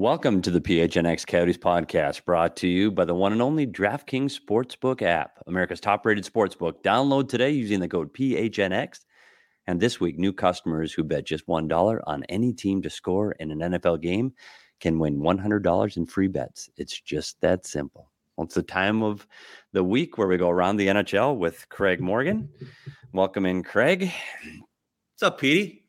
Welcome to the PHNX Coyotes podcast, brought to you by the one and only DraftKings Sportsbook app, America's top rated sportsbook. Download today using the code PHNX. And this week, new customers who bet just $1 on any team to score in an NFL game can win $100 in free bets. It's just that simple. Well, it's the time of the week where we go around the NHL with Craig Morgan. Welcome in, Craig. What's up, Petey?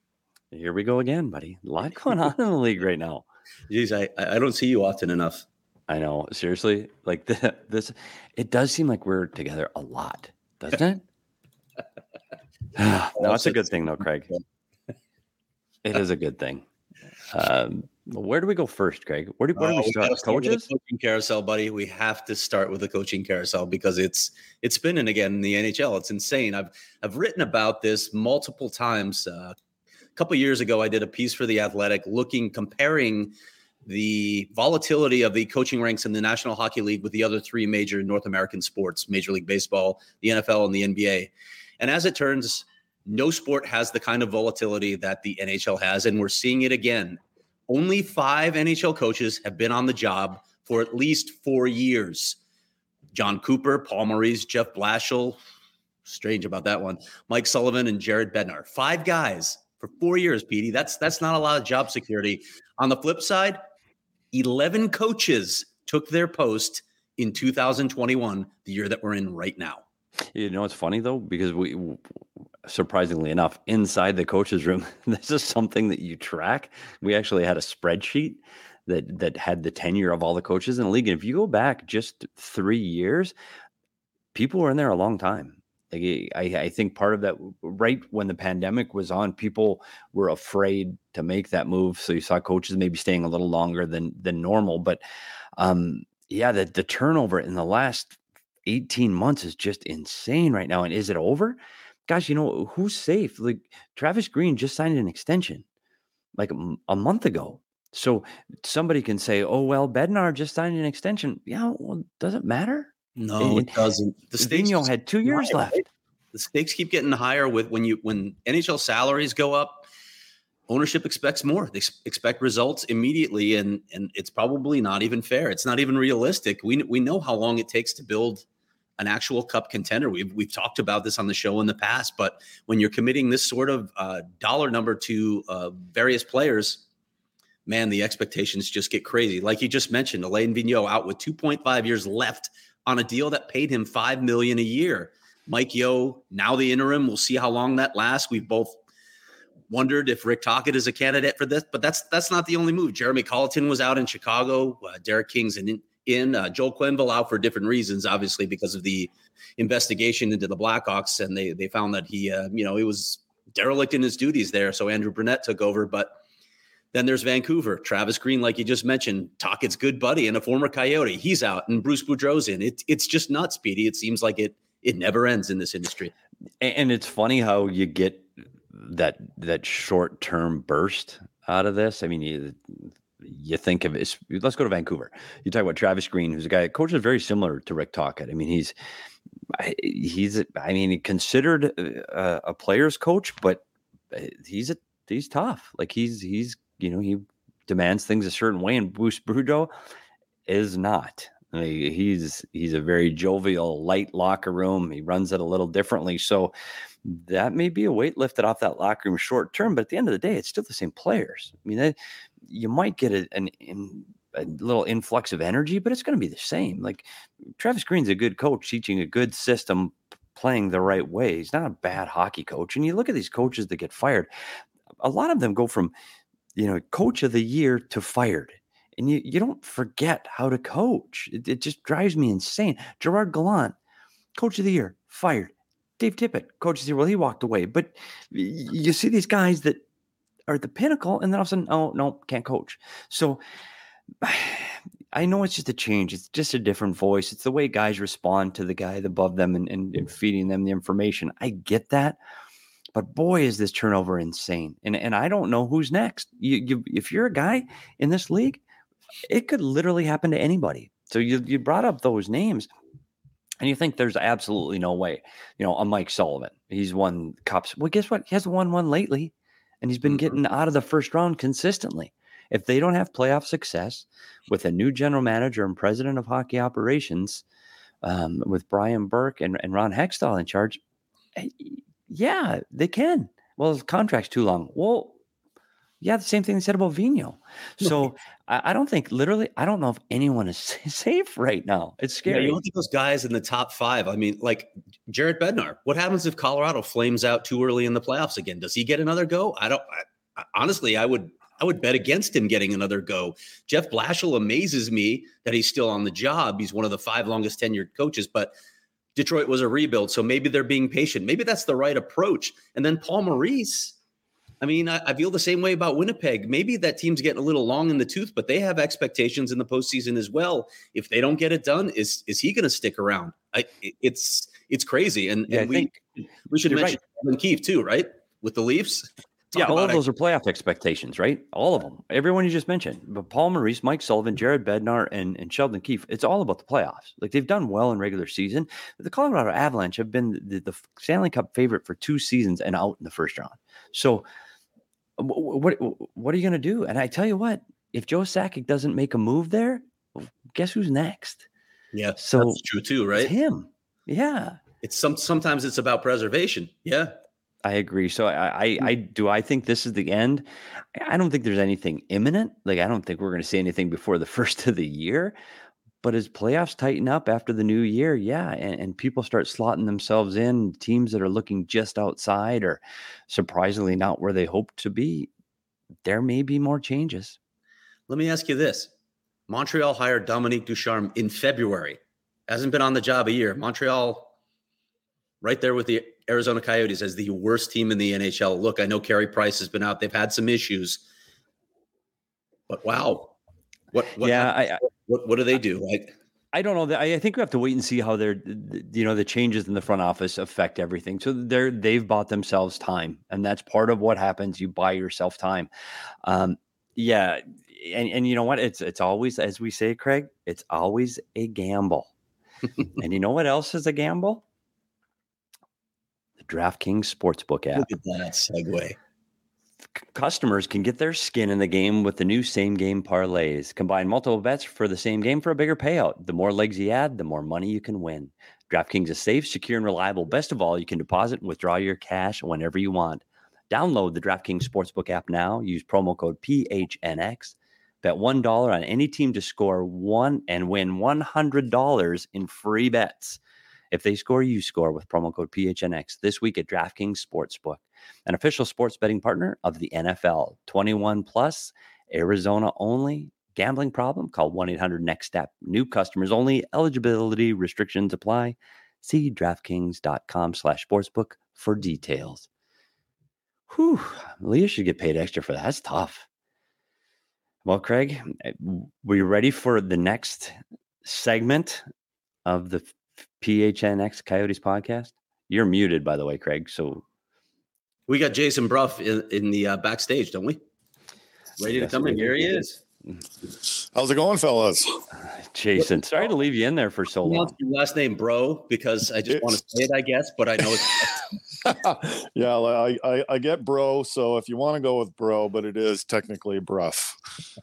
Here we go again, buddy. A lot going on in the league right now. Jeez, I, I don't see you often enough. I know. Seriously, like the, this, it does seem like we're together a lot, doesn't it? no, it's a good thing, though, Craig. It is a good thing. Um, where do we go first, Craig? Where do, where do Uh, we start? gotta start Coaches? coaching carousel, buddy. We have to start with the coaching carousel because it's it's spinning again in the NHL. It's insane. I've I've written about this multiple times. Uh, a couple years ago, I did a piece for the Athletic, looking comparing the volatility of the coaching ranks in the National Hockey League with the other three major North American sports: Major League Baseball, the NFL, and the NBA. And as it turns, no sport has the kind of volatility that the NHL has, and we're seeing it again. Only five NHL coaches have been on the job for at least four years. John Cooper, Paul Maurice, Jeff Blashill, strange about that one, Mike Sullivan, and Jared Bednar. Five guys for four years, Petey. That's that's not a lot of job security. On the flip side, 11 coaches took their post in 2021, the year that we're in right now. You know, it's funny though, because we, surprisingly enough, inside the coaches' room, this is something that you track. We actually had a spreadsheet that that had the tenure of all the coaches in the league. And if you go back just three years, people were in there a long time. Like I, I think part of that, right when the pandemic was on, people were afraid to make that move. So you saw coaches maybe staying a little longer than than normal. But um, yeah, the the turnover in the last 18 months is just insane right now. And is it over? Gosh, you know, who's safe? Like Travis Green just signed an extension like a month ago. So somebody can say, oh, well, Bednar just signed an extension. Yeah, well, does it matter? No, And- it doesn't. The stakes Vino had two years higher, left. right? The stakes keep getting higher with when you when NHL salaries go up. Ownership expects more. They expect results immediately, and and it's probably not even fair. It's not even realistic. We we know how long it takes to build an actual cup contender. We've we've talked about this on the show in the past, but when you're committing this sort of uh, dollar number to uh, various players, man, the expectations just get crazy. Like you just mentioned, Alain Vigneault out with 2.5 years left on a deal that paid him five million a year. Mike Yeo, now the interim. We'll see how long that lasts. We've both wondered if Rick Tocchet is a candidate for this, but that's that's not the only move. Jeremy Colliton was out in Chicago. Uh, Derek King's in. in uh, Joel Quenneville out for different reasons, obviously because of the investigation into the Blackhawks, and they they found that he, uh, you know, he was derelict in his duties there. So Andrew Brunette took over, but then there's Vancouver. Travis Green, like you just mentioned, Tocchet's good buddy and a former Coyote. He's out, and Bruce Boudreau's in. It, it's just not speedy. It seems like it it never ends in this industry. And it's funny how you get that that short term burst out of this. I mean, you you think of it. Let's go to Vancouver. You talk about Travis Green, who's a guy coach is very similar to Rick Tocchet. I mean, he's he's I mean considered a, a player's coach, but uh, he's a he's tough. Like he's he's you know he demands things a certain way, and Bruce Boudreau is not. I mean, he's he's a very jovial, light locker room. He runs it a little differently, so that may be a weight lifted off that locker room short term. But at the end of the day, it's still the same players. I mean, you might get a, an a little influx of energy, but it's going to be the same. Like Travis Green's a good coach, teaching a good system, playing the right way. He's not a bad hockey coach. And you look at these coaches that get fired, a lot of them go from, you know, coach of the year to fired. And you, you don't forget how to coach. It, it just drives me insane. Gerard Gallant, coach of the year, fired. Dave Tippett, coach of the year, well, he walked away. But you see these guys that are at the pinnacle, and then all of a sudden, oh, no, can't coach. So I know it's just a change. It's just a different voice. It's the way guys respond to the guy above them and, and, and feeding them the information. I get that. But boy, is this turnover insane. And and I don't know who's next. You, you if you're a guy in this league, it could literally happen to anybody. So you you brought up those names. And you think there's absolutely no way, you know, a Mike Sullivan. He's won cups. Well, guess what? He hasn't won one lately, and he's been mm-hmm. getting out of the first round consistently. If they don't have playoff success with a new general manager and president of hockey operations, um, with Brian Burke and, and Ron Hextall in charge, eh, yeah, they can. Well, the contract's too long. Well, yeah, the same thing they said about Vino. So I, I, don't think literally, I don't know if anyone is safe right now. It's scary. Yeah, you look at those guys in the top five. I mean, like Jared Bednar. What happens if Colorado flames out too early in the playoffs again? Does he get another go? I don't. I, honestly, I would I would bet against him getting another go. Jeff Blashill amazes me that he's still on the job. He's one of the five longest tenured coaches, but Detroit was a rebuild. So maybe they're being patient. Maybe that's the right approach. And then Paul Maurice, I mean, I, I, feel the same way about Winnipeg. Maybe that team's getting a little long in the tooth, but they have expectations in the postseason as well. If they don't get it done, is is he going to stick around? I, it's it's crazy. And, yeah, and we we should mention right. Kevin Keefe too, right? With the Leafs yeah, all of those are playoff expectations, right? All of them. Everyone you just mentioned. But Paul Maurice, Mike Sullivan, Jared Bednar, and, and Sheldon Keefe, it's all about the playoffs. Like they've done well in regular season. The Colorado Avalanche have been the, the Stanley Cup favorite for two seasons and out in the first round. So what what are you going to do? And I tell you what, if Joe Sakic doesn't make a move there, guess who's next? Yeah, so that's true too, right? him. Yeah. It's some sometimes it's about preservation. Yeah. I agree. So I, I. I, mm. do. I think this is the end. I don't think there's anything imminent. Like I don't think we're going to see anything before the first of the year. But as playoffs tighten up after the new year, yeah, and, and people start slotting themselves in, teams that are looking just outside or surprisingly not where they hope to be, there may be more changes. Let me ask you this: Montreal hired Dominique Ducharme in February. Hasn't been on the job a year. Montreal, right there with the Arizona Coyotes as the worst team in the NHL. Look, I know Carey Price has been out; they've had some issues, but wow, what? what yeah, I, what what do they do? Like, I don't know. I think we have to wait and see how they're, you know, the changes in the front office affect everything. So they're they've bought themselves time, and that's part of what happens. You buy yourself time. Um, yeah, and and you know what? It's it's always as we say, Craig. It's always a gamble. and you know what else is a gamble? DraftKings Sportsbook app. Look at that segue. Customers can get their skin in the game with the new same game parlays. Combine multiple bets for the same game for a bigger payout. The more legs you add, the more money you can win. DraftKings is safe, secure, and reliable. Best of all, you can deposit and withdraw your cash whenever you want. Download the DraftKings Sportsbook app now. Use promo code PHNX. Bet $1 on any team to score one and win $100 in free bets. If they score, you score with promo code PHNX this week at DraftKings Sportsbook, an official sports betting partner of the NFL. 21 plus, Arizona only. Gambling problem? Call 1 800 NEXT STEP. New customers only. Eligibility restrictions apply. See DraftKings.com slash sportsbook for details. Whew, Leah should get paid extra for that. That's tough. Well, Craig, eh, we ready for the next segment of the PHNX Coyotes podcast. You're muted, by the way, Craig. So we got Jason Brough in, in the uh, backstage, don't we? Ready to come in. Here he is. How's it going, fellas? Jason, sorry to leave you in there for so long. Your last name, bro, because I just want to say it, I guess, but I know it's. yeah, I, I, I get bro. So if you want to go with bro, but it is technically bruff.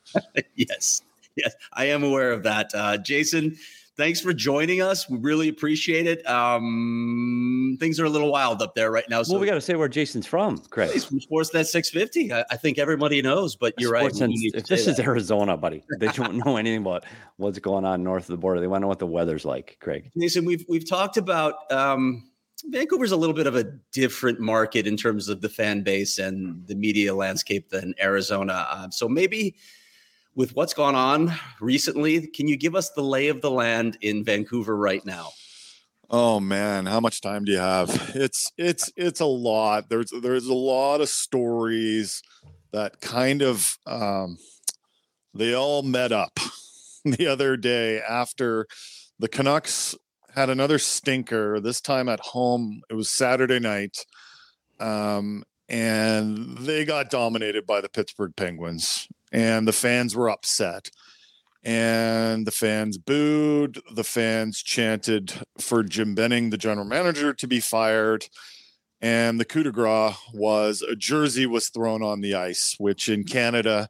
yes. yes, I am aware of that. Uh, Jason, thanks for joining us. We really appreciate it. Um, things are a little wild up there right now. So well, we got to say where Jason's from, Chris. He's from Sportsnet 650. I, I think everybody knows, but you're right. Need to if this is that. Arizona, buddy, they don't know anything about what's going on north of the border. They want to know what the weather's like, Craig. Jason, we've we've talked about um, Vancouver's a little bit of a different market in terms of the fan base and the media landscape than Arizona. Uh, so maybe with what's gone on recently, can you give us the lay of the land in Vancouver right now? Oh man, how much time do you have? It's it's it's a lot. There's there's a lot of stories that kind of um, they all met up the other day after the Canucks had another stinker. This time at home, it was Saturday night, um, and they got dominated by the Pittsburgh Penguins, and the fans were upset and the fans booed. The fans chanted for Jim Benning, the general manager, to be fired. And the coup de grace was a jersey was thrown on the ice, which in Canada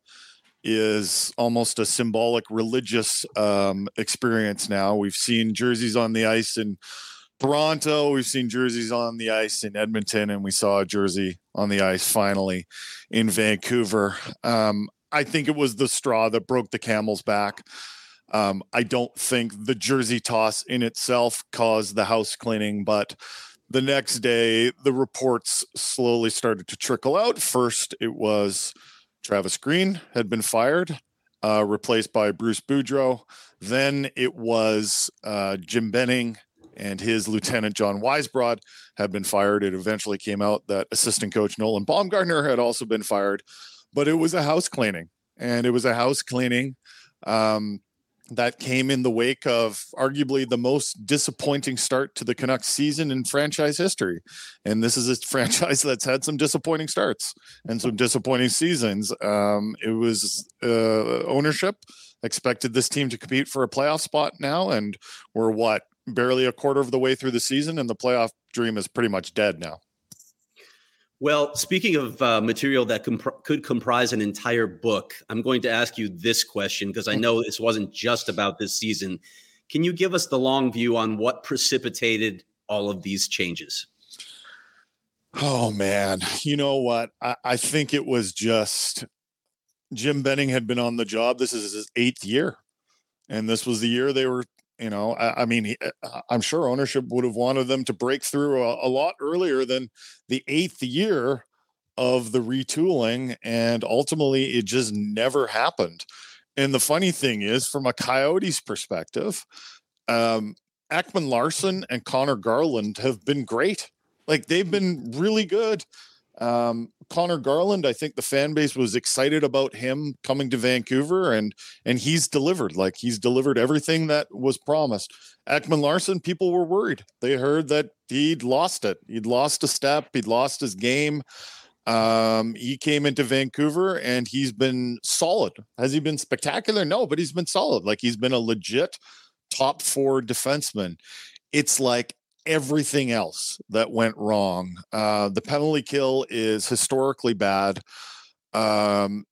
is almost a symbolic religious um, experience now. We've seen jerseys on the ice in Toronto, we've seen jerseys on the ice in Edmonton, and we saw a jersey on the ice finally in Vancouver. Um, I think it was the straw that broke the camel's back. Um, I don't think the jersey toss in itself caused the house cleaning, but the next day the reports slowly started to trickle out. First, it was Travis Green had been fired, uh, replaced by Bruce Boudreau. Then it was uh, Jim Benning and his lieutenant John Weisbrod had been fired. It eventually came out that assistant coach Nolan Baumgartner had also been fired but it was a house cleaning and it was a house cleaning um, that came in the wake of arguably the most disappointing start to the Canucks season in franchise history. And this is a franchise that's had some disappointing starts and some disappointing seasons. Um, it was uh, ownership expected this team to compete for a playoff spot now, and we're what barely a quarter of the way through the season, and the playoff dream is pretty much dead now. Well, speaking of uh, material that comp- could comprise an entire book, I'm going to ask you this question because I know this wasn't just about this season. Can you give us the long view on what precipitated all of these changes? Oh man, you know what? I, I think it was just Jim Benning had been on the job. This is his eighth year, and this was the year they were. You know, I, I mean, he, uh, uh, I'm sure ownership would have wanted them to break through a, a lot earlier than the eighth year of the retooling, and ultimately, it just never happened. And the funny thing is, from a Coyotes perspective, um, Ekman-Larsson and Conor Garland have been great. Like they've mm. been really good. Um, Conor Garland, I think the fan base was excited about him coming to Vancouver, and and he's delivered. Like he's delivered everything that was promised. Ekman-Larsson, people were worried. They heard that he'd lost it. He'd lost a step. He'd lost his game. Um, he came into Vancouver and he's been solid. Has he been spectacular? No, but he's been solid. Like he's been a legit top four defenseman. It's like everything else that went wrong. Uh, the penalty kill is historically bad. Um,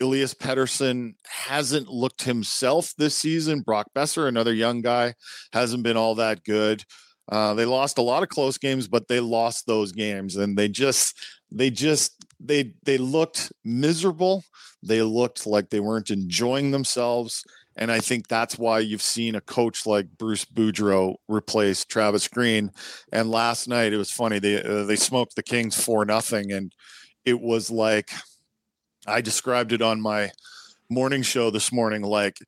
Elias Pettersson hasn't looked himself this season. Brock Boeser, another young guy, hasn't been all that good. Uh, they lost a lot of close games, but they lost those games, and they just, they just, they they looked miserable. They looked like they weren't enjoying themselves. And I think that's why you've seen a coach like Bruce Boudreau replace Travis Green. And last night it was funny they uh, they smoked the Kings for nothing, and it was like I described it on my morning show this morning. Like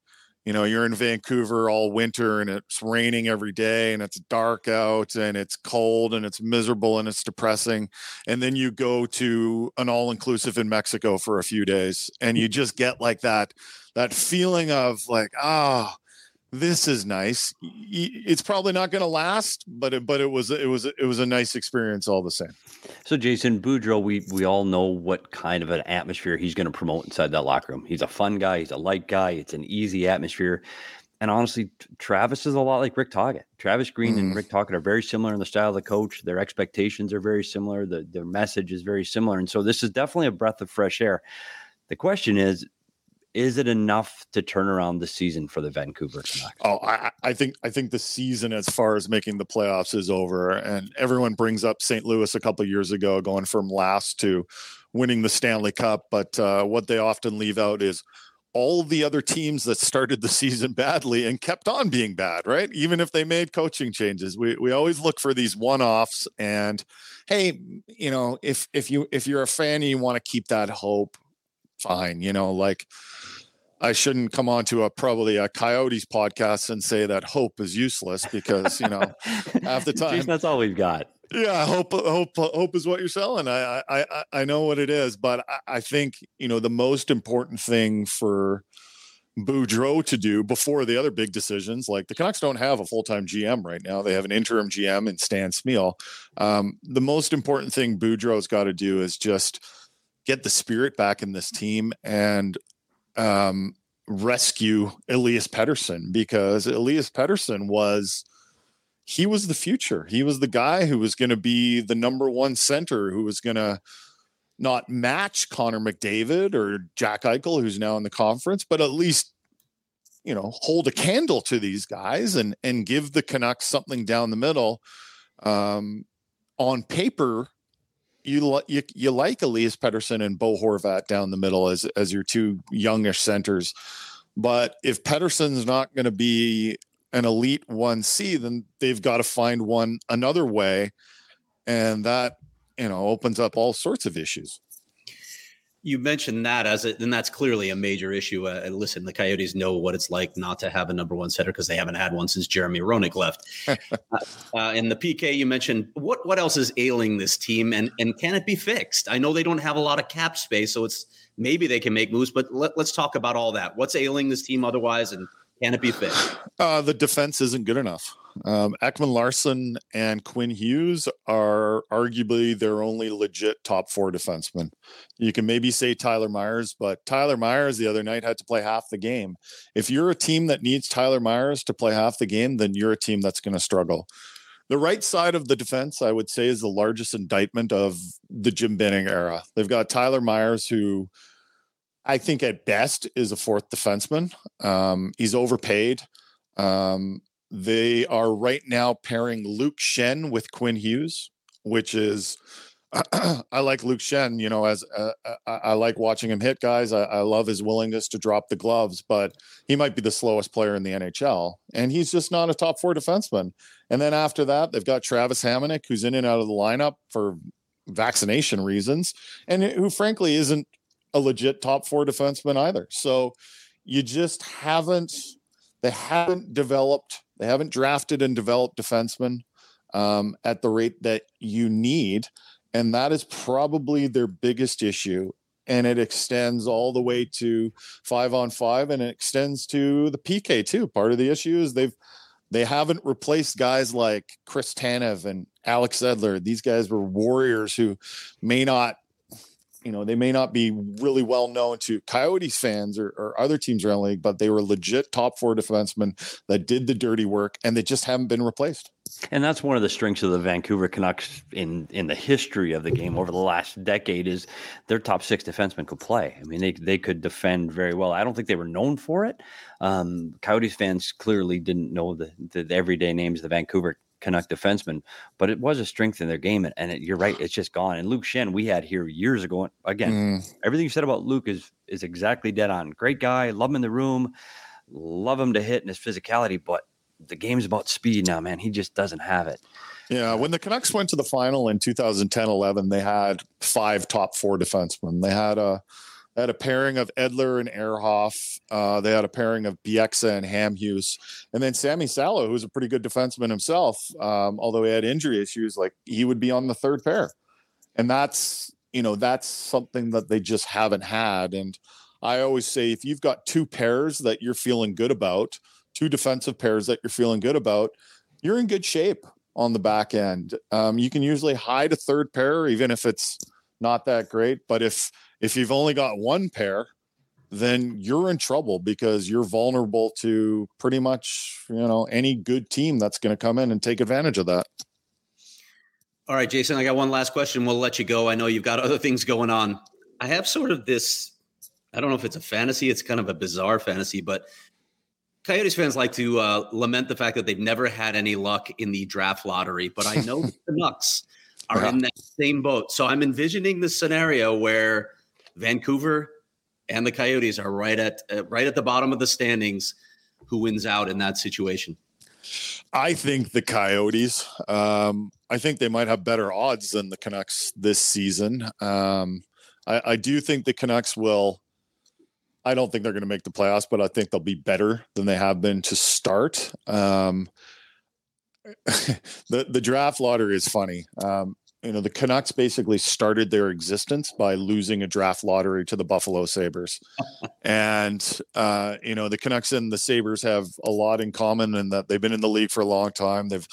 you know you're in Vancouver all winter and it's raining every day and it's dark out and it's cold and it's miserable and it's depressing, and then you go to an all inclusive in Mexico for a few days and you just get like that that feeling of like ah this is nice it's probably not going to last but it, but it was it was it was a nice experience all the same So, Jason Boudreau, we we all know what kind of an atmosphere he's going to promote inside that locker room. He's a fun guy. He's a light guy. It's an easy atmosphere. And honestly, Travis is a lot like Rick Tocchet. Travis Green and Mm. Rick Tocchet are very similar in the style of the coach. Their expectations are very similar. The, their message is very similar. And so this is definitely a breath of fresh air. The question is, is it enough to turn around the season for the Vancouver Canucks? Oh, I, I think I think the season as far as making the playoffs is over, and everyone brings up St. Louis a couple years ago, going from last to winning the Stanley Cup. But uh, what they often leave out is all the other teams that started the season badly and kept on being bad, right? Even if they made coaching changes, we we always look for these one-offs. And hey, you know, if if you if you're a fan and you want to keep that hope, fine. You know, like I shouldn't come on to a probably a Coyotes podcast and say that hope is useless because you know half the time Jason, that's all we've got. yeah, hope hope hope is what you're selling. I I I, I know what it is, but I, I think you know the most important thing for Boudreau to do before the other big decisions, like the Canucks don't have a full time GM right now. They have an interim GM in Stan Smyl. Um, the most important thing Boudreau's got to do is just get the spirit back in this team and um, rescue Elias Pettersson because Elias Pettersson was he was the future. He was the guy who was going to be the number one center who was going to not match Connor McDavid or Jack Eichel, who's now in the conference, but at least you know hold a candle to these guys and and give the Canucks something down the middle. Um, on paper, you, you you like Elias Pettersson and Bo Horvat down the middle as as your two youngish centers, but if Pettersson's not going to be an elite 1C, then they've got to find one another way. And that, you know, opens up all sorts of issues. You mentioned that as it, and that's clearly a major issue. Uh, listen, the Coyotes know what it's like not to have a number one center because they haven't had one since Jeremy Roenick left. uh, uh, and the PK you mentioned, what what else is ailing this team, and and can it be fixed? I know they don't have a lot of cap space, so it's maybe they can make moves, but let, let's talk about all that. What's ailing this team otherwise, and can it be fixed? Uh, the defense isn't good enough. Um, Ekman-Larsson and Quinn Hughes are arguably their only legit top four defensemen. You can maybe say Tyler Myers, but Tyler Myers the other night had to play half the game. If you're a team that needs Tyler Myers to play half the game, then you're a team that's going to struggle. The right side of the defense, I would say, is the largest indictment of the Jim Benning era. They've got Tyler Myers, who I think at best is a fourth defenseman. Um, he's overpaid. Um, they are right now pairing Luke Schenn with Quinn Hughes, which is I like Luke Schenn. You know, as uh, I, I, like watching him hit guys. I, I, love his willingness to drop the gloves, but he might be the slowest player in the NHL, and he's just not a top four defenseman. And then after that, they've got Travis Hamonic, who's in and out of the lineup for vaccination reasons, and who frankly isn't a legit top four defenseman either. So you just haven't they haven't developed they haven't drafted and developed defensemen um, at the rate that you need, and that is probably their biggest issue. And it extends all the way to five on five, and it extends to the PK too. Part of the issue is they've they haven't replaced guys like Chris Tanev and Alex Edler. These guys were warriors who may not you know, they may not be really well known to Coyotes fans or, or other teams around the league, but they were legit top four defensemen that did the dirty work and they just haven't been replaced. And that's one of the strengths of the Vancouver Canucks in in the history of the game over the last decade is their top six defensemen could play. I mean, they they could defend very well. I don't think they were known for it. Um, Coyotes fans clearly didn't know the, the everyday names of the Vancouver Canuck defenseman, but it was a strength in their game. And, and it, you're right, it's just gone. And Luke Schenn, we had here years ago. Again, mm. everything you said about Luke is is exactly dead on. Great guy, love him in the room, love him to hit and his physicality, but the game's about speed now, man. He just doesn't have it. Yeah, when the Canucks went to the final in 2010-11, they had five top four defensemen. They had a had a pairing of Edler and Ehrhoff. Uh, they had a pairing of Bieksa and Hamhuis. And then Sami Salo, who's a pretty good defenseman himself, um, although he had injury issues, like he would be on the third pair. And that's, you know, that's something that they just haven't had. And I always say if you've got two pairs that you're feeling good about, two defensive pairs that you're feeling good about, you're in good shape on the back end. Um, you can usually hide a third pair, even if it's not that great. But if if you've only got one pair, then you're in trouble because you're vulnerable to pretty much, you know, any good team that's going to come in and take advantage of that. All right, Jason, I got one last question. We'll let you go. I know you've got other things going on. I have sort of this I don't know if it's a fantasy. It's kind of a bizarre fantasy, but Coyotes fans like to uh, lament the fact that they've never had any luck in the draft lottery. But I know the Canucks are in that same boat. So I'm envisioning the scenario where Vancouver and the Coyotes are right at uh, right at the bottom of the standings. Who wins out in that situation? I think the Coyotes. Um, I think they might have better odds than the Canucks this season. Um, I, I do think the Canucks will. I don't think they're going to make the playoffs, but I think they'll be better than they have been to start. Um, the the draft lottery is funny. Um, you know, the Canucks basically started their existence by losing a draft lottery to the Buffalo Sabres. and, uh, you know, the Canucks and the Sabres have a lot in common in that they've been in the league for a long time. They've,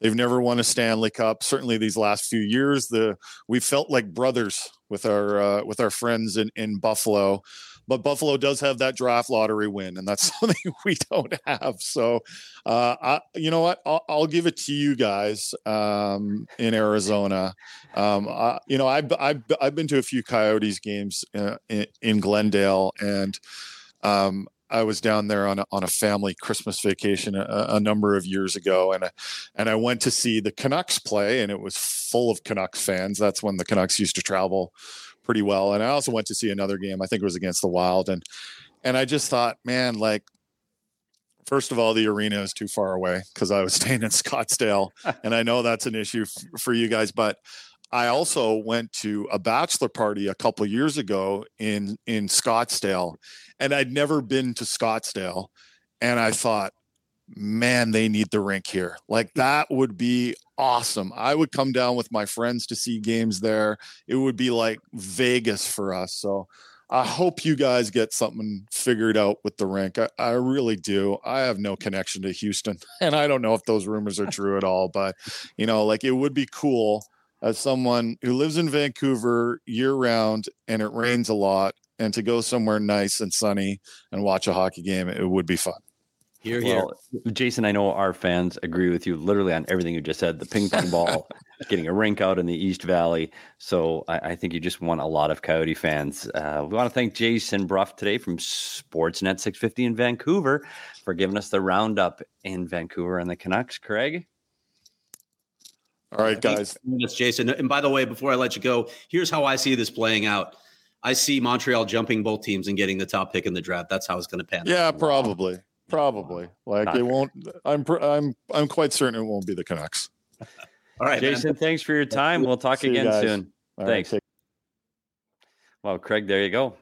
they've never won a Stanley Cup. Certainly these last few years, the, we felt like brothers with our, uh, with our friends in, in Buffalo but Buffalo does have that draft lottery win, and that's something we don't have. So, uh, I, you know what? I'll, I'll, give it to you guys um, in Arizona. Um, I, you know, I've, I've, I've been to a few Coyotes games uh, in, in, Glendale, and um, I was down there on a, on a family Christmas vacation a, a, number of years ago, and and I went to see the Canucks play, and it was full of Canucks fans. That's when the Canucks used to travel pretty well. And I also went to see another game. I think it was against the Wild, and and I just thought, man, like first of all, the arena is too far away because I was staying in Scottsdale, and I know that's an issue f- for you guys. But I also went to a bachelor party a couple years ago in in Scottsdale, and I'd never been to Scottsdale, and I thought, man, they need the rink here. Like that would be awesome. I would come down with my friends to see games there. It would be like Vegas for us. So I hope you guys get something figured out with the rink. I, I, really do. I have no connection to Houston, and I don't know if those rumors are true at all. But you know, like it would be cool as someone who lives in Vancouver year round and it rains a lot, and to go somewhere nice and sunny and watch a hockey game. It would be fun. Here, well. Jason, I know our fans agree with you literally on everything you just said. The ping pong ball getting a rink out in the East Valley. So I, I think you just won a lot of Coyote fans. Uh, we want to thank Jason Brough today from Sportsnet 650 in Vancouver for giving us the roundup in Vancouver and the Canucks. Craig? All right, guys. That's Jason. And by the way, before I let you go, here's how I see this playing out. I see Montreal jumping both teams and getting the top pick in the draft. That's how it's going to pan. Out. Yeah, probably. Probably. Like Not it won't. I'm. I'm. I'm quite certain it won't be the Canucks. All right, Jason. Man. Thanks for your time. We'll talk See again soon. All thanks. Right, well, Craig, there you go.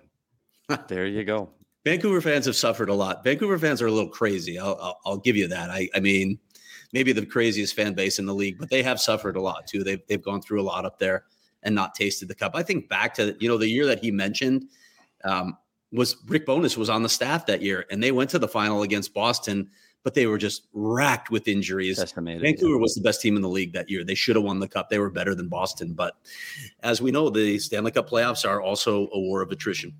there you go. Vancouver fans have suffered a lot. Vancouver fans are a little crazy. I'll, I'll, I'll give you that. I, I mean, maybe the craziest fan base in the league, but they have suffered a lot too. They've they've gone through a lot up there and not tasted the cup. I think back to you know the year that he mentioned. Um, was Rick Bowness was on the staff that year, and they went to the final against Boston, but they were just racked with injuries. Vancouver yeah. was the best team in the league that year. They should have won the cup. They were better than Boston, but as we know, the Stanley Cup playoffs are also a war of attrition.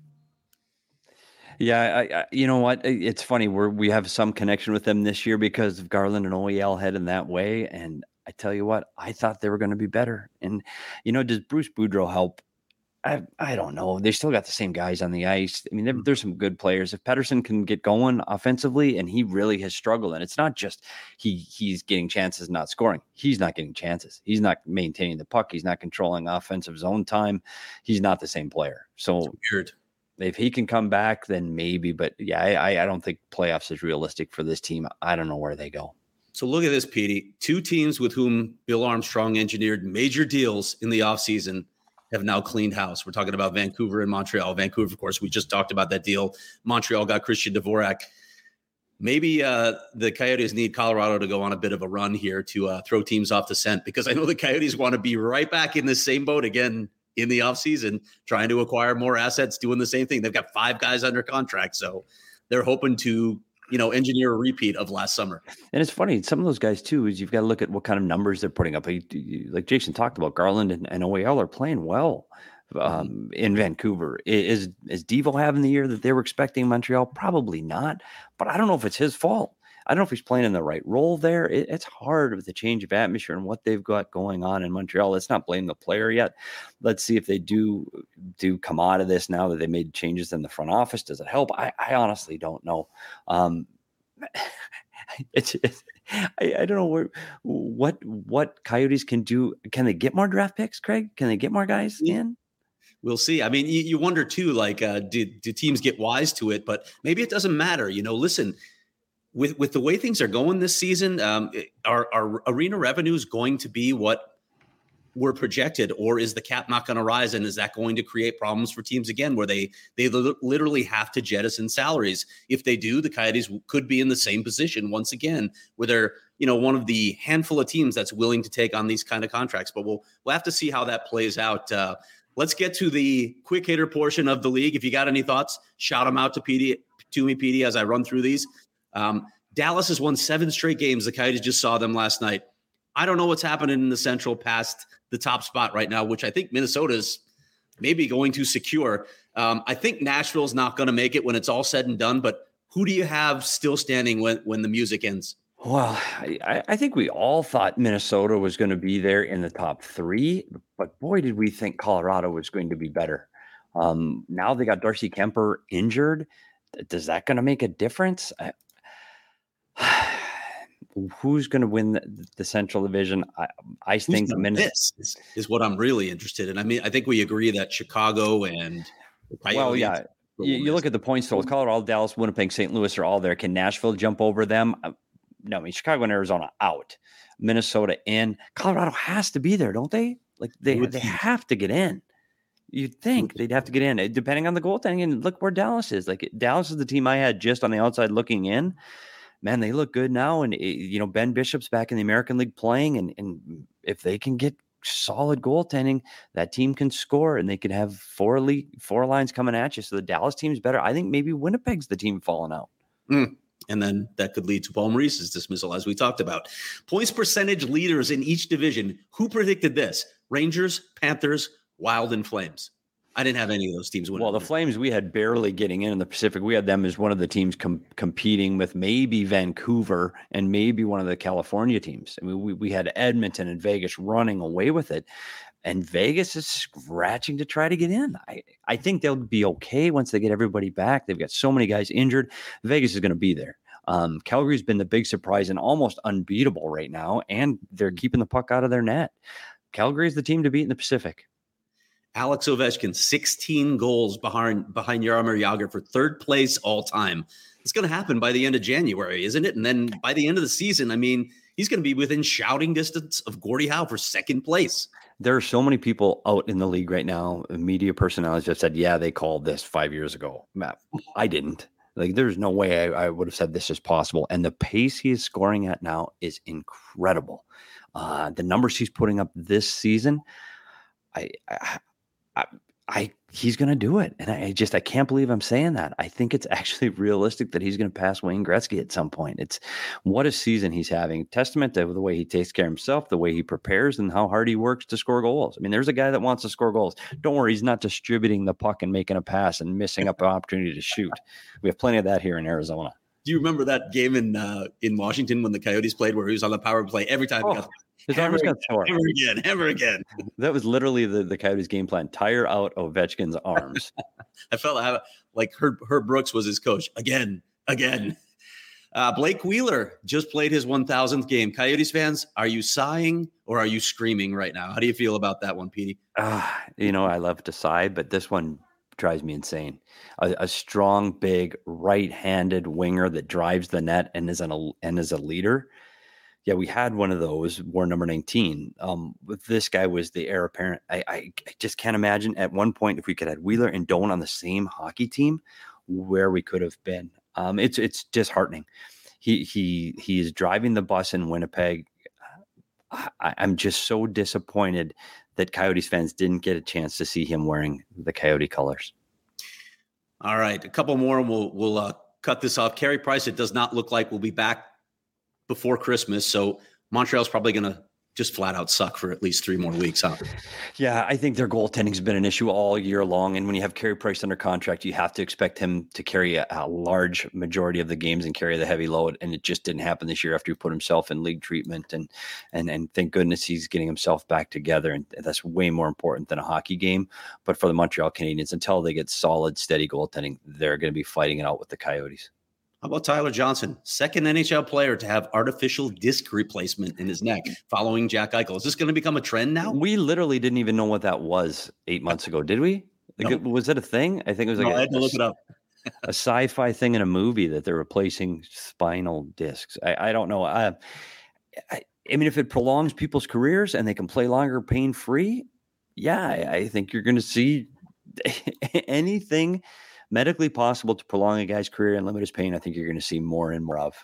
Yeah, I, I, you know what? It's funny. we we have some connection with them this year because of Garland and OEL heading that way, and I tell you what, I thought they were going to be better. And you know, does Bruce Boudreau help? I I don't know. They still got the same guys on the ice. I mean, there's hmm. some good players. If Pettersson can get going offensively, and he really has struggled, and it's not just he he's getting chances, not scoring. He's not getting chances. He's not maintaining the puck. He's not controlling offensive zone time. He's not the same player. So weird. If he can come back, then maybe. But yeah, I I don't think playoffs is realistic for this team. I don't know where they go. So look at this, Petey. Two teams with whom Bill Armstrong engineered major deals in the offseason have now cleaned house. We're talking about Vancouver and Montreal. Vancouver, of course, we just talked about that deal. Montreal got Christian Dvorak. Maybe uh, the Coyotes need Colorado to go on a bit of a run here to uh, throw teams off the scent because I know the Coyotes want to be right back in the same boat again in the offseason, trying to acquire more assets, doing the same thing. They've got five guys under contract. So they're hoping to you know, engineer a repeat of last summer. And it's funny, some of those guys too, is you've got to look at what kind of numbers they're putting up. Like, Jason talked about, Garland and, and OEL are playing well mm-hmm. um, in Vancouver. Is is Devo having the year that they were expecting Montreal? Probably not. But I don't know if it's his fault. I don't know if he's playing in the right role there. It, it's hard with the change of atmosphere and what they've got going on in Montreal. Let's not blame the player yet. Let's see if they do do come out of this now that they made changes in the front office. Does it help? I, I honestly don't know. Um, it's, it's I, I, don't know where, what what Coyotes can do. Can they get more draft picks, Craig? Can they get more guys in? We'll see. I mean, you, you wonder too, like, uh, do, do teams get wise to it? But maybe it doesn't matter. You know, listen, with with the way things are going this season, um, are, are arena revenues going to be what were projected, or is the cap not going to rise? And is that going to create problems for teams again, where they they literally have to jettison salaries? If they do, the Coyotes could be in the same position once again, where they're you know one of the handful of teams that's willing to take on these kind of contracts. But we'll we'll have to see how that plays out. Uh, let's get to the quick hitter portion of the league. If you got any thoughts, shout them out to PD to me, PD, as I run through these. Um, Dallas has won seven straight games. The Coyotes just saw them last night. I don't know what's happening in the Central past the top spot right now, which I think Minnesota's maybe going to secure. Um, I think Nashville's not going to make it when it's all said and done. But who do you have still standing when when the music ends? Well, I, I think we all thought Minnesota was going to be there in the top three, but boy, did we think Colorado was going to be better. Um, now they got Darcy Kuemper injured. Does that going to make a difference? I, who's going to win the, the, Central Division? I, I think Minnesota is, is what I'm really interested in. I mean, I think we agree that Chicago and well, yeah. You, you, look at the points totals: Colorado, Dallas, Winnipeg, St. Louis are all there. Can Nashville jump over them? Uh, no, I mean Chicago and Arizona out, Minnesota in, Colorado has to be there, don't they? Like they they have to get in. You'd think they'd have to get in, depending on the goaltending. And look where Dallas is. Like Dallas is the team I had just on the outside looking in man, they look good now. And, eh, you know, Ben Bishop's back in the American League playing. And, and if they can get solid goaltending, that team can score and they could have four league, four lines coming at you. So the Dallas team's better. I think maybe Winnipeg's the team falling out. Mm. And then that could lead to Paul Maurice's dismissal, as we talked about. Points percentage leaders in each division. Who predicted this? Rangers, Panthers, Wild, and Flames. I didn't have any of those teams winning. Well, the Flames, we had barely getting in in the Pacific. We had them as one of the teams com- competing with maybe Vancouver and maybe one of the California teams. I mean, we, we had Edmonton and Vegas running away with it. And Vegas is scratching to try to get in. I, I think they'll be okay once they get everybody back. They've got so many guys injured. Vegas is going to be there. Um, Calgary's been the big surprise and almost unbeatable right now, and they're keeping the puck out of their net. Calgary is the team to beat in the Pacific. Alex Ovechkin, 16 goals behind behind Jaromir Jagr for third place all time. It's going to happen by the end of January, isn't it? And then by the end of the season, I mean, he's going to be within shouting distance of Gordie Howe for second place. There are so many people out in the league right now, media personalities have said, yeah, they called this five years ago. Matt, I didn't. Like, there's no way I, I would have said this is possible. And the pace he is scoring at now is incredible. Uh, the numbers he's putting up this season, I, I I, I he's going to do it, and I just I can't believe I'm saying that. I think it's actually realistic that he's going to pass Wayne Gretzky at some point. It's what a season he's having. Testament to the way he takes care of himself, the way he prepares, and how hard he works to score goals. I mean, there's a guy that wants to score goals. Don't worry, he's not distributing the puck and making a pass and missing up an opportunity to shoot. We have plenty of that here in Arizona. Do you remember that game in uh, in Washington when the Coyotes played, where he was on the power play every time? Oh. He got his arms got sore. Hammer again, hammer again. That was literally the, the Coyotes game plan. Tire out Ovechkin's arms. I felt like Herb, Herb Brooks was his coach. Again, again. Uh, Blake Wheeler just played his 1000th game. Coyotes fans, are you sighing or are you screaming right now? How do you feel about that one, Petey? Uh, you know, I love to sigh, but this one drives me insane. A, a strong, big, right-handed winger that drives the net and is an and is a leader yeah, we had one of those, war number 19. Um, this guy was the heir apparent. I, I, I, just can't imagine at one point if we could have Wheeler and Doan on the same hockey team, where we could have been. Um, it's it's disheartening. He he he is driving the bus in Winnipeg. I, I'm just so disappointed that Coyotes fans didn't get a chance to see him wearing the Coyote colors. All right, a couple more, and we'll we'll uh, cut this off. Carey Price, it does not look like we'll be back before Christmas. So Montreal's probably going to just flat out suck for at least three more weeks, huh? Yeah, I think their goaltending's been an issue all year long. And when you have Carey Price under contract, you have to expect him to carry a, a, large majority of the games and carry the heavy load. And it just didn't happen this year after he put himself in league treatment. And and and thank goodness he's getting himself back together. And that's way more important than a hockey game. But for the Montreal Canadiens, until they get solid, steady goaltending, they're going to be fighting it out with the Coyotes. How about Tyler Johnson, second NHL player to have artificial disc replacement in his neck following Jack Eichel? Is this going to become a trend now? We literally didn't even know what that was eight months ago, did we? Like, no. Was it a thing? I think it was like no, a, I had to look it up. a sci-fi thing in a movie that they're replacing spinal discs. I, I don't know. I, I, I, mean, if it prolongs people's careers and they can play longer pain free, yeah, I, I think you're going to see anything medically possible to prolong a guy's career and limit his pain, I think you're going to see more and more of.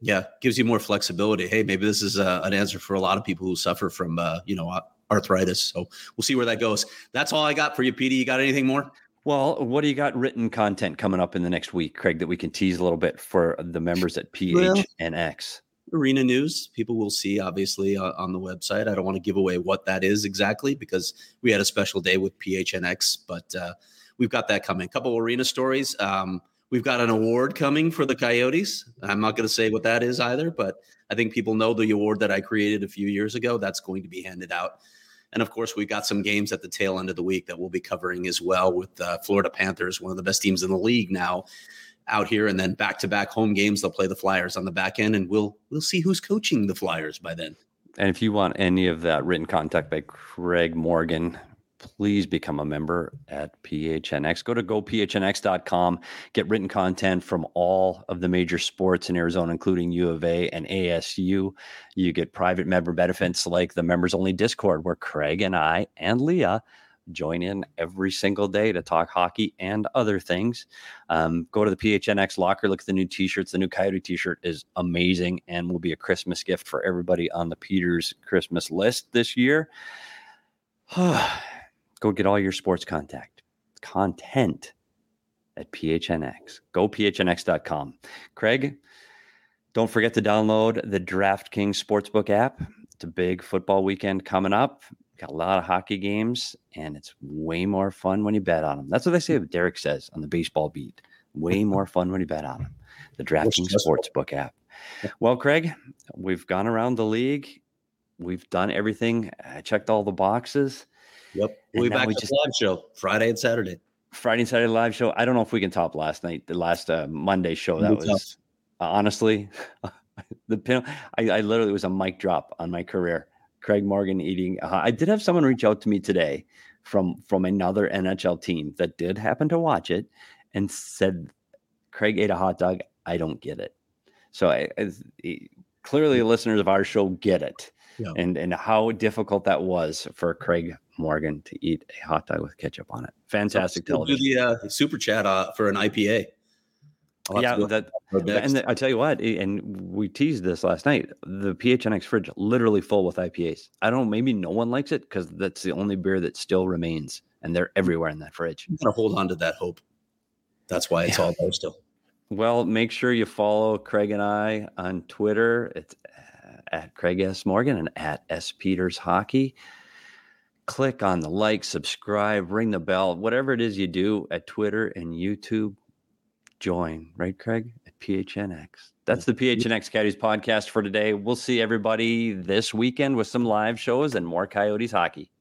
Yeah, gives you more flexibility. Hey, maybe this is uh, an answer for a lot of people who suffer from, uh, you know, arthritis. So we'll see where that goes. That's all I got for you, Petey. You got anything more? Well, what do you got written content coming up in the next week, Craig, that we can tease a little bit for the members at PHNX? arena news people will see obviously uh, on the website i don't want to give away what that is exactly because we had a special day with phnx but uh, we've got that coming. A couple arena stories. Um, we've got an award coming for the Coyotes. I'm not going to say what that is either, but I think people know the award that I created a few years ago. That's going to be handed out. And of course, we've got some games at the tail end of the week that we'll be covering as well with uh, Florida Panthers, one of the best teams in the league now out here and then back to back home games they'll play the flyers on the back end and we'll we'll see who's coaching the flyers by then and if you want any of that written contact by craig morgan please become a member at PHNX. Go to gophnx.com, get written content from all of the major sports in Arizona, including U of A and ASU. You get private member benefits like the members only Discord, where Craig and I and Leah join in every single day to talk hockey and other things. Um, go to the PHNX locker, look at the new t shirts. The new Coyote t shirt is amazing and will be a Christmas gift for everybody on the Peters Christmas list this year. Go get all your sports contact content at PHNX. Go PHNX.com. Craig, don't forget to download the DraftKings Sportsbook app. It's a big football weekend coming up. Got a lot of hockey games, and it's way more fun when you bet on them. That's what they say. Derek says on the baseball beat. Way more fun when you bet on them. The DraftKings Sportsbook app. Well, Craig, we've gone around the league. We've done everything. I checked all the boxes. Yep. We'll be back we just, live show Friday and Saturday. Friday and Saturday live show. I don't know if we can top last night, the last uh, Monday show. That was uh, honestly the pin. I, I, literally was a mic drop on my career. Craig Morgan eating. Uh, I did have someone reach out to me today from from another NHL team that did happen to watch it and said Craig ate a hot dog. I don't get it. So I, I, clearly, hmm. listeners of our show get it. Yeah. And and how difficult that was for Craig Morgan to eat a hot dog with ketchup on it. Fantastic so television. Do the uh, super chat uh, for an IPA. Yeah, that, and the, I tell you what, and we teased this last night. The PHNX fridge literally full with IPAs. I don't maybe no one likes it because that's the only beer that still remains, and they're everywhere in that fridge. I'm gonna hold on to that hope. That's why it's yeah. all there still. Well, make sure you follow Craig and I on Twitter. It's at Craig S. Morgan and at S. Peters Hockey click on the like, subscribe, ring the bell, whatever it is you do at Twitter and YouTube. Join, right, Craig? At PHNX. That's the PHNX Coyotes podcast for today. We'll see everybody this weekend with some live shows and more Coyotes hockey.